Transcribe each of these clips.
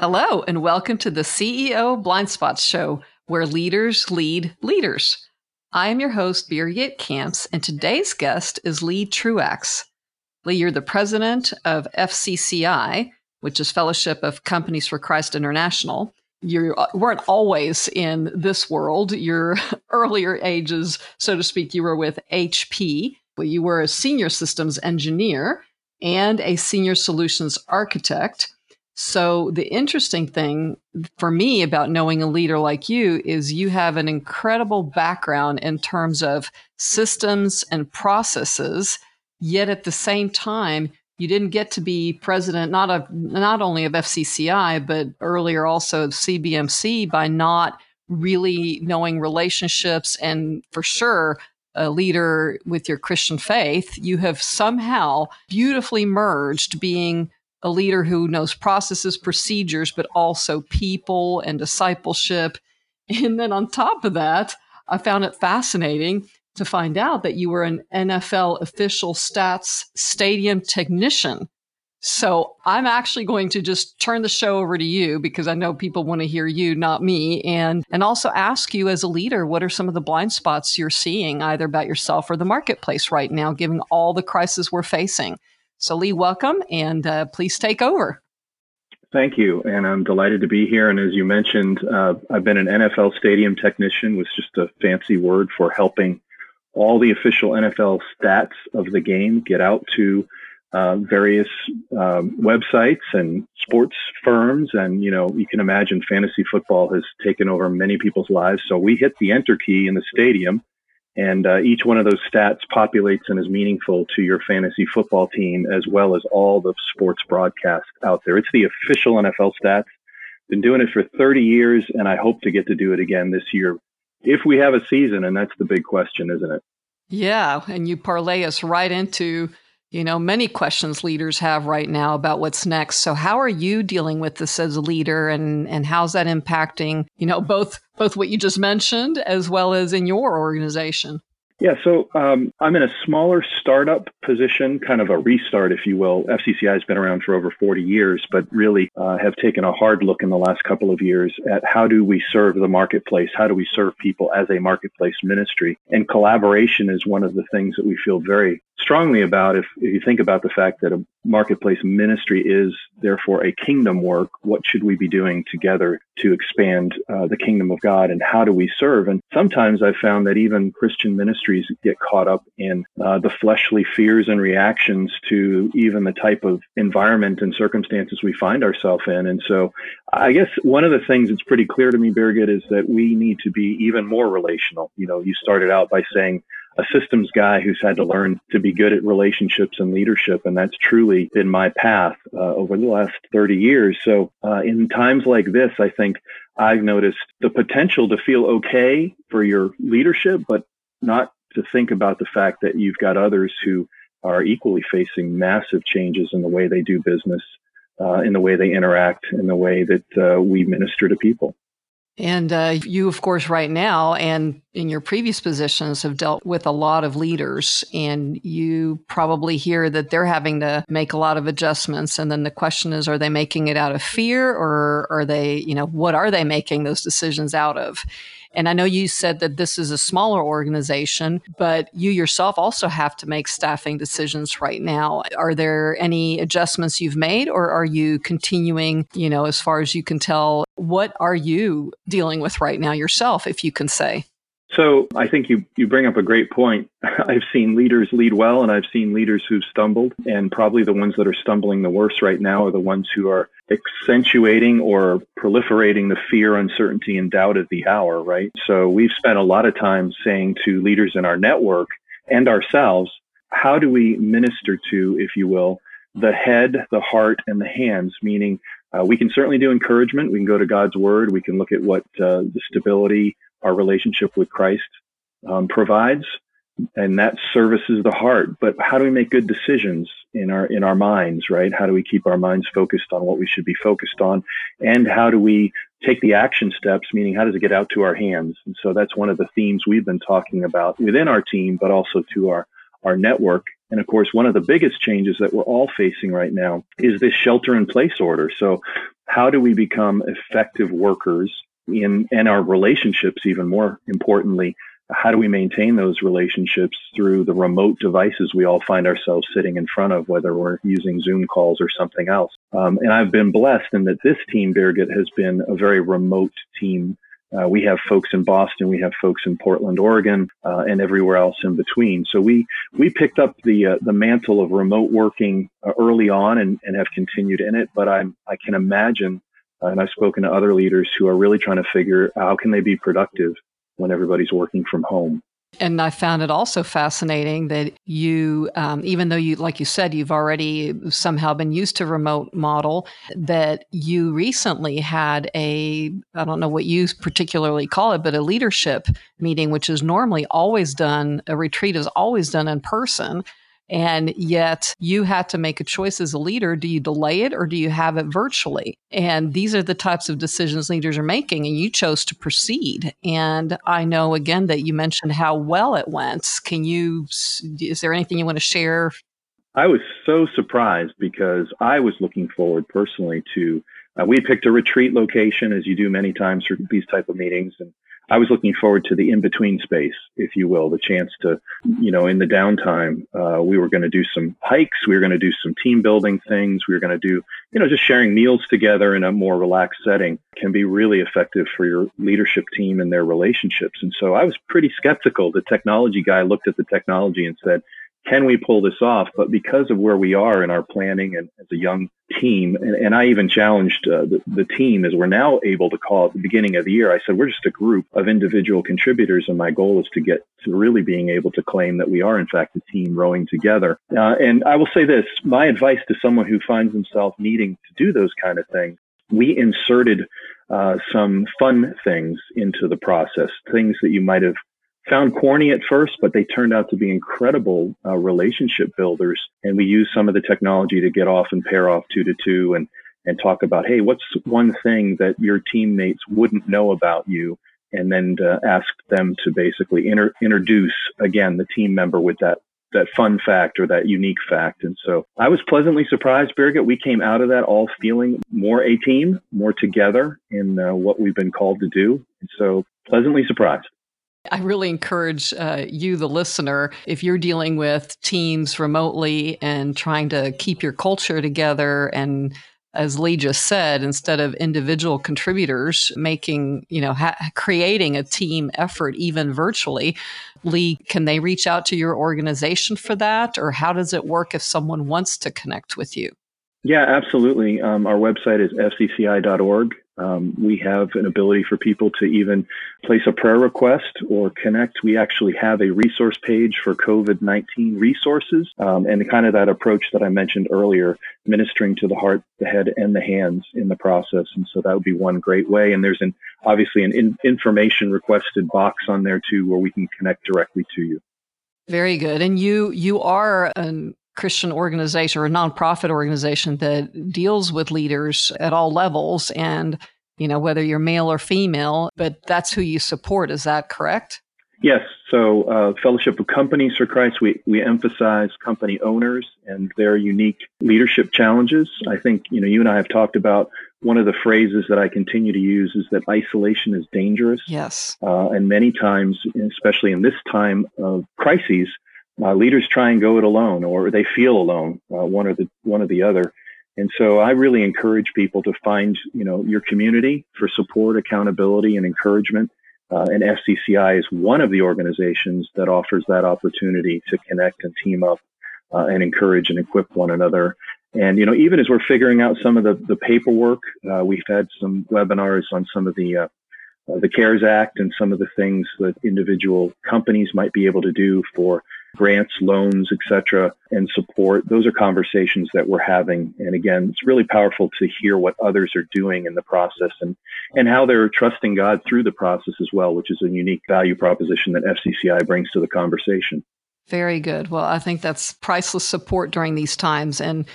Hello, and welcome to the CEO Blind Spots Show, where leaders lead leaders. I am your host, Birgit Kamps, and today's guest is Lee Truax. Lee, you're the president of FCCI, which is Fellowship of Companies for Christ International. You weren't always in this world. Your earlier ages, so to speak, you were with HP. You were a senior systems engineer and a senior solutions architect. So, the interesting thing for me about knowing a leader like you is you have an incredible background in terms of systems and processes, yet at the same time, you didn't get to be president not of not only of FCCI but earlier also of CBMC by not really knowing relationships. And for sure a leader with your Christian faith, you have somehow beautifully merged being a leader who knows processes, procedures, but also people and discipleship. And then on top of that, I found it fascinating to find out that you were an NFL official stats stadium technician. So I'm actually going to just turn the show over to you because I know people want to hear you, not me, and and also ask you as a leader, what are some of the blind spots you're seeing either about yourself or the marketplace right now, given all the crisis we're facing. So, Lee, welcome and uh, please take over. Thank you. And I'm delighted to be here. And as you mentioned, uh, I've been an NFL stadium technician, was just a fancy word for helping all the official NFL stats of the game get out to uh, various um, websites and sports firms. And, you know, you can imagine fantasy football has taken over many people's lives. So we hit the enter key in the stadium and uh, each one of those stats populates and is meaningful to your fantasy football team as well as all the sports broadcasts out there. It's the official NFL stats. Been doing it for 30 years, and I hope to get to do it again this year if we have a season. And that's the big question, isn't it? Yeah. And you parlay us right into you know, many questions leaders have right now about what's next. So how are you dealing with this as a leader and and how's that impacting, you know, both both what you just mentioned as well as in your organization? Yeah, so um, I'm in a smaller startup position, kind of a restart, if you will. FCCI has been around for over 40 years, but really uh, have taken a hard look in the last couple of years at how do we serve the marketplace? How do we serve people as a marketplace ministry? And collaboration is one of the things that we feel very strongly about if, if you think about the fact that a marketplace ministry is therefore a kingdom work what should we be doing together to expand uh, the kingdom of god and how do we serve? And sometimes i've found that even christian ministries get caught up in uh, the fleshly fears and reactions to even the type of environment and circumstances we find ourselves in. And so i guess one of the things that's pretty clear to me birgit is that we need to be even more relational. You know you started out by saying a systems guy who's had to learn to be good at relationships and leadership. And that's truly been my path uh, over the last 30 years. So uh, in times like this, I think I've noticed the potential to feel okay for your leadership, but not to think about the fact that you've got others who are equally facing massive changes in the way they do business, uh, in the way they interact, in the way that uh, we minister to people. And uh, you, of course, right now and in your previous positions have dealt with a lot of leaders, and you probably hear that they're having to make a lot of adjustments. And then the question is, are they making it out of fear, or are they, you know, what are they making those decisions out of? And I know you said that this is a smaller organization, but you yourself also have to make staffing decisions right now. Are there any adjustments you've made or are you continuing, you know, as far as you can tell, what are you dealing with right now yourself, if you can say? So I think you, you bring up a great point. I've seen leaders lead well and I've seen leaders who've stumbled and probably the ones that are stumbling the worst right now are the ones who are accentuating or proliferating the fear, uncertainty, and doubt of the hour, right? So we've spent a lot of time saying to leaders in our network and ourselves, how do we minister to, if you will, the head, the heart, and the hands, meaning uh, we can certainly do encouragement. We can go to God's word. We can look at what uh, the stability, our relationship with Christ um, provides, and that services the heart. But how do we make good decisions in our in our minds, right? How do we keep our minds focused on what we should be focused on, and how do we take the action steps? Meaning, how does it get out to our hands? And so that's one of the themes we've been talking about within our team, but also to our our network. And of course, one of the biggest changes that we're all facing right now is this shelter in place order. So how do we become effective workers in and our relationships even more importantly how do we maintain those relationships through the remote devices we all find ourselves sitting in front of, whether we're using Zoom calls or something else? Um, and I've been blessed in that this team, Birgit, has been a very remote team. Uh, we have folks in Boston, we have folks in Portland, Oregon, uh, and everywhere else in between. So we we picked up the uh, the mantle of remote working uh, early on and, and have continued in it. But I I can imagine, and I've spoken to other leaders who are really trying to figure how can they be productive when everybody's working from home. And I found it also fascinating that you, um, even though you, like you said, you've already somehow been used to remote model, that you recently had a, I don't know what you particularly call it, but a leadership meeting, which is normally always done, a retreat is always done in person. And yet you had to make a choice as a leader. Do you delay it or do you have it virtually? And these are the types of decisions leaders are making. And you chose to proceed. And I know again that you mentioned how well it went. Can you, is there anything you want to share? I was so surprised because I was looking forward personally to, uh, we picked a retreat location as you do many times for these type of meetings. And I was looking forward to the in between space, if you will, the chance to, you know, in the downtime, uh, we were going to do some hikes. We were going to do some team building things. We were going to do, you know, just sharing meals together in a more relaxed setting can be really effective for your leadership team and their relationships. And so I was pretty skeptical. The technology guy looked at the technology and said, can we pull this off? But because of where we are in our planning and as a young team, and, and I even challenged uh, the, the, team as we're now able to call at the beginning of the year, I said, we're just a group of individual contributors. And my goal is to get to really being able to claim that we are, in fact, a team rowing together. Uh, and I will say this my advice to someone who finds himself needing to do those kind of things, we inserted uh, some fun things into the process, things that you might have found corny at first, but they turned out to be incredible uh, relationship builders. And we use some of the technology to get off and pair off two to two and, and talk about, hey, what's one thing that your teammates wouldn't know about you? And then uh, ask them to basically inter- introduce again the team member with that that fun fact or that unique fact. And so I was pleasantly surprised, Birgit. We came out of that all feeling more a team, more together in uh, what we've been called to do. And so pleasantly surprised. I really encourage uh, you, the listener, if you're dealing with teams remotely and trying to keep your culture together and as Lee just said, instead of individual contributors making, you know, ha- creating a team effort even virtually, Lee, can they reach out to your organization for that? Or how does it work if someone wants to connect with you? Yeah, absolutely. Um, our website is fcci.org. Um, we have an ability for people to even place a prayer request or connect. We actually have a resource page for COVID 19 resources um, and kind of that approach that I mentioned earlier, ministering to the heart, the head, and the hands in the process. And so that would be one great way. And there's an obviously an in- information requested box on there too where we can connect directly to you. Very good. And you you are an Christian organization or a nonprofit organization that deals with leaders at all levels and you know whether you're male or female but that's who you support. Is that correct? Yes. So uh, fellowship of companies for christ we, we emphasize company owners and their unique leadership challenges. I think you know you and i have talked about one of the phrases that i continue to use is that isolation is dangerous. Yes. Uh, and many times especially in this time of crises uh, leaders try and go it alone, or they feel alone, uh, one or the one or the other. And so I really encourage people to find, you know, your community for support, accountability, and encouragement. Uh, and FCCI is one of the organizations that offers that opportunity to connect and team up uh, and encourage and equip one another. And you know, even as we're figuring out some of the the paperwork, uh, we've had some webinars on some of the uh, the CARES Act and some of the things that individual companies might be able to do for grants, loans, etc., and support. Those are conversations that we're having. And again, it's really powerful to hear what others are doing in the process and, and how they're trusting God through the process as well, which is a unique value proposition that FCCI brings to the conversation. Very good. Well, I think that's priceless support during these times. And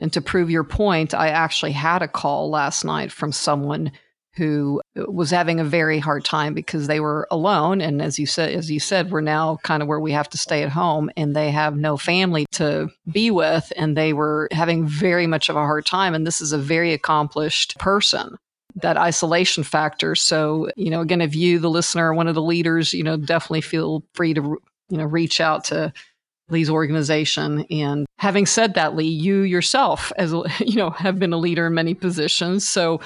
and to prove your point, I actually had a call last night from someone who uh, was having a very hard time because they were alone and as you said as you said we're now kind of where we have to stay at home and they have no family to be with and they were having very much of a hard time and this is a very accomplished person that isolation factor so you know again if you the listener one of the leaders you know definitely feel free to you know reach out to Lee's organization. And having said that, Lee, you yourself, as you know, have been a leader in many positions. So,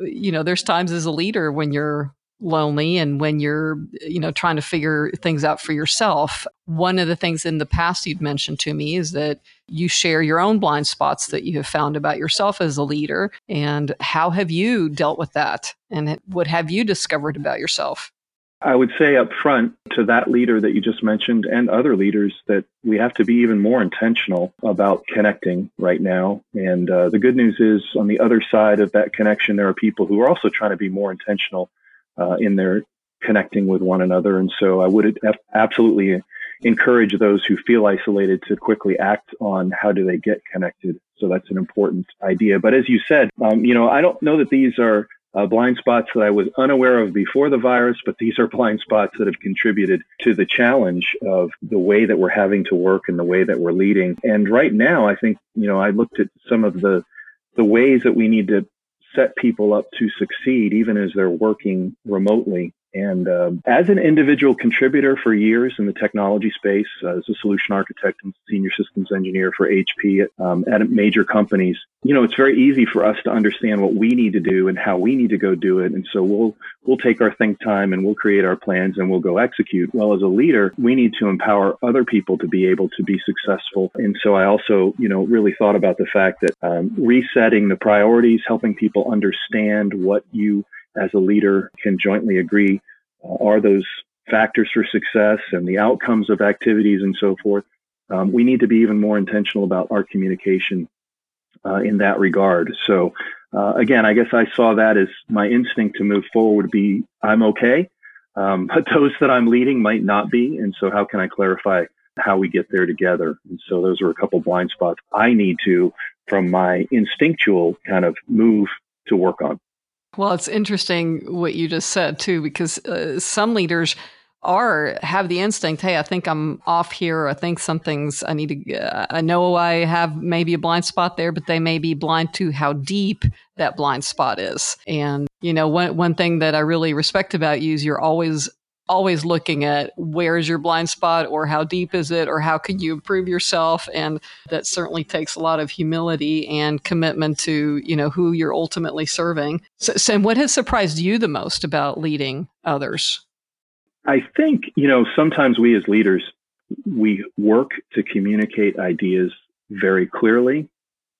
you know, there's times as a leader when you're lonely and when you're you know trying to figure things out for yourself. One of the things in the past you'd mentioned to me is that you share your own blind spots that you have found about yourself as a leader and how have you dealt with that? And what have you discovered about yourself I would say up front to that leader that you just mentioned and other leaders that we have to be even more intentional about connecting right now. And uh, the good news is on the other side of that connection, there are people who are also trying to be more intentional uh, in their connecting with one another. And so I would absolutely encourage those who feel isolated to quickly act on how do they get connected. So that's an important idea. But as you said, um, you know, I don't know that these are uh, blind spots that I was unaware of before the virus, but these are blind spots that have contributed to the challenge of the way that we're having to work and the way that we're leading. And right now, I think, you know, I looked at some of the, the ways that we need to set people up to succeed, even as they're working remotely. And um, as an individual contributor for years in the technology space, uh, as a solution architect and senior systems engineer for HP at, um, at major companies, you know, it's very easy for us to understand what we need to do and how we need to go do it. And so we'll we'll take our think time and we'll create our plans and we'll go execute. Well, as a leader, we need to empower other people to be able to be successful. And so I also, you know, really thought about the fact that um, resetting the priorities, helping people understand what you as a leader can jointly agree uh, are those factors for success and the outcomes of activities and so forth. Um, we need to be even more intentional about our communication uh, in that regard. So, uh, again, I guess I saw that as my instinct to move forward be I'm okay, um, but those that I'm leading might not be. And so, how can I clarify how we get there together? And so, those are a couple blind spots I need to, from my instinctual kind of move to work on. Well, it's interesting what you just said too, because uh, some leaders are have the instinct. Hey, I think I'm off here. I think something's. I need to. Uh, I know I have maybe a blind spot there, but they may be blind to how deep that blind spot is. And you know, one one thing that I really respect about you is you're always always looking at where is your blind spot or how deep is it or how can you improve yourself? And that certainly takes a lot of humility and commitment to you know who you're ultimately serving. So sam what has surprised you the most about leading others? I think you know sometimes we as leaders we work to communicate ideas very clearly.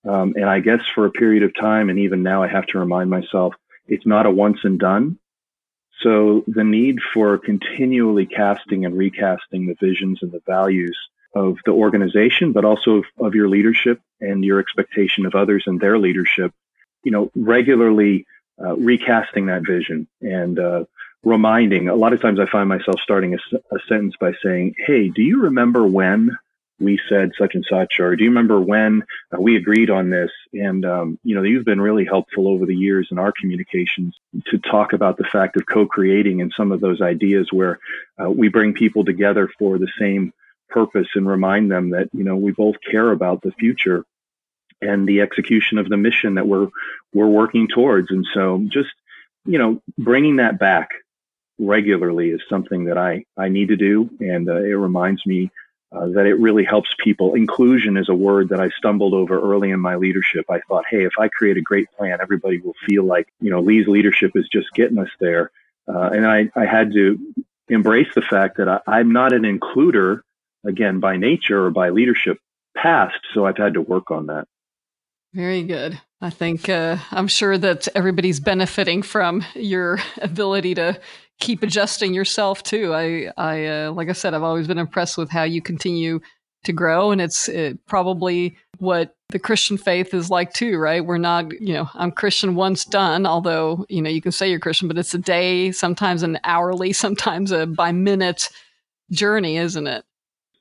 Um, and i guess for a period of time and even now i have to remind myself it's not a once and done so the need for continually casting and recasting the visions and the values of the organization, but also of, of your leadership and your expectation of others and their leadership, you know, regularly uh, recasting that vision and uh, reminding. A lot of times I find myself starting a, a sentence by saying, Hey, do you remember when we said such and such, or do you remember when uh, we agreed on this? And, um, you know, you've been really helpful over the years in our communications to talk about the fact of co-creating and some of those ideas where uh, we bring people together for the same purpose and remind them that, you know, we both care about the future and the execution of the mission that we're, we're working towards. And so just, you know, bringing that back regularly is something that I, I need to do. And uh, it reminds me uh, that it really helps people. Inclusion is a word that I stumbled over early in my leadership. I thought, hey, if I create a great plan, everybody will feel like, you know, Lee's leadership is just getting us there. Uh, and I, I had to embrace the fact that I, I'm not an includer, again, by nature or by leadership past. So I've had to work on that. Very good. I think uh, I'm sure that everybody's benefiting from your ability to keep adjusting yourself too. I, I, uh, like I said, I've always been impressed with how you continue to grow, and it's it, probably what the Christian faith is like too, right? We're not, you know, I'm Christian once done, although you know you can say you're Christian, but it's a day, sometimes an hourly, sometimes a by minute journey, isn't it?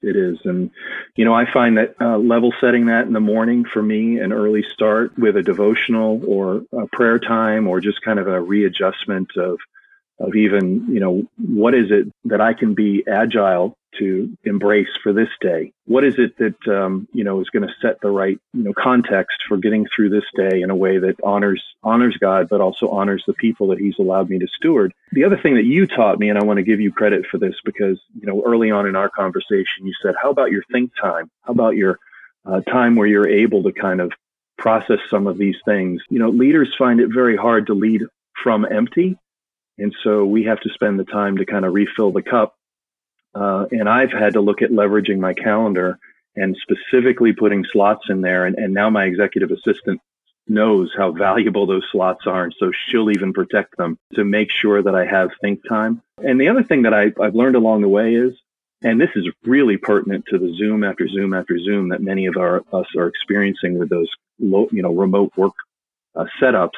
It is, and you know, I find that uh, level setting that in the morning for me, an early start with a devotional or a prayer time, or just kind of a readjustment of of even, you know, what is it that I can be agile to embrace for this day? What is it that, um, you know, is going to set the right, you know, context for getting through this day in a way that honors, honors God, but also honors the people that he's allowed me to steward? The other thing that you taught me, and I want to give you credit for this because, you know, early on in our conversation, you said, how about your think time? How about your uh, time where you're able to kind of process some of these things? You know, leaders find it very hard to lead from empty and so we have to spend the time to kind of refill the cup. Uh, and I've had to look at leveraging my calendar and specifically putting slots in there. And, and now my executive assistant knows how valuable those slots are. And so she'll even protect them to make sure that I have think time. And the other thing that I, I've learned along the way is, and this is really pertinent to the Zoom after Zoom after Zoom that many of our, us are experiencing with those, low, you know, remote work uh, setups,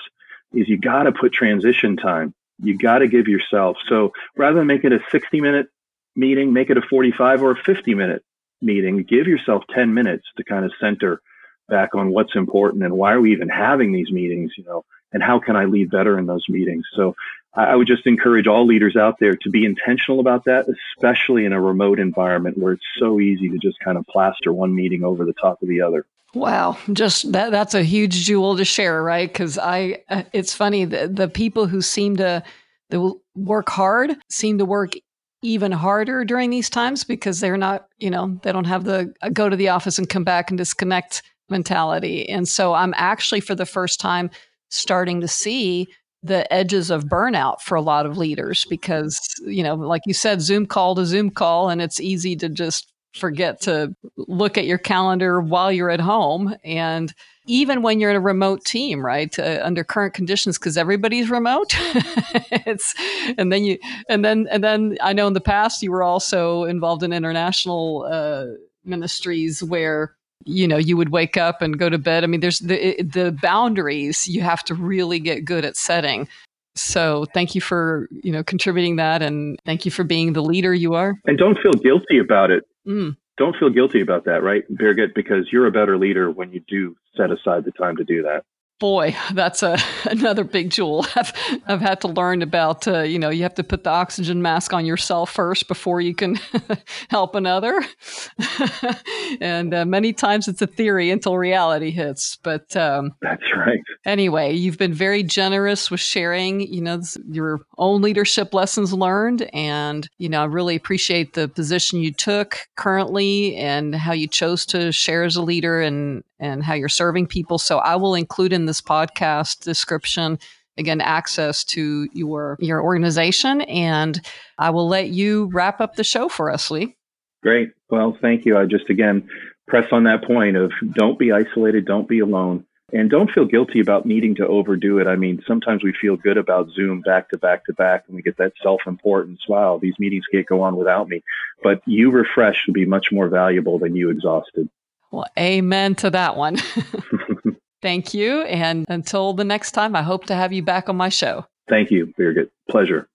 is you got to put transition time you got to give yourself. So rather than make it a 60 minute meeting, make it a 45 or a 50 minute meeting. Give yourself 10 minutes to kind of center back on what's important and why are we even having these meetings, you know, and how can I lead better in those meetings? So I would just encourage all leaders out there to be intentional about that, especially in a remote environment where it's so easy to just kind of plaster one meeting over the top of the other. Wow, just that that's a huge jewel to share, right? Cuz I uh, it's funny the, the people who seem to they work hard seem to work even harder during these times because they're not, you know, they don't have the uh, go to the office and come back and disconnect mentality. And so I'm actually for the first time starting to see the edges of burnout for a lot of leaders because, you know, like you said, Zoom call to Zoom call, and it's easy to just forget to look at your calendar while you're at home. And even when you're in a remote team right uh, under current conditions because everybody's remote it's and then you and then and then i know in the past you were also involved in international uh, ministries where you know you would wake up and go to bed. I mean there's the the boundaries you have to really get good at setting. So thank you for you know contributing that and thank you for being the leader you are. And don't feel guilty about it. Mm. Don't feel guilty about that, right, Birgit? Because you're a better leader when you do set aside the time to do that boy, that's a, another big jewel. I've, I've had to learn about, uh, you know, you have to put the oxygen mask on yourself first before you can help another. and uh, many times it's a theory until reality hits. But um, that's right. Anyway, you've been very generous with sharing, you know, your own leadership lessons learned. And, you know, I really appreciate the position you took currently and how you chose to share as a leader and, and how you're serving people. So I will include in this podcast description again access to your your organization and I will let you wrap up the show for us, Lee. Great. Well, thank you. I just again press on that point of don't be isolated, don't be alone. And don't feel guilty about needing to overdo it. I mean, sometimes we feel good about Zoom back to back to back and we get that self importance. Wow, these meetings can't go on without me. But you refreshed would be much more valuable than you exhausted. Well, amen to that one. Thank you. And until the next time, I hope to have you back on my show. Thank you, Birgit. Pleasure.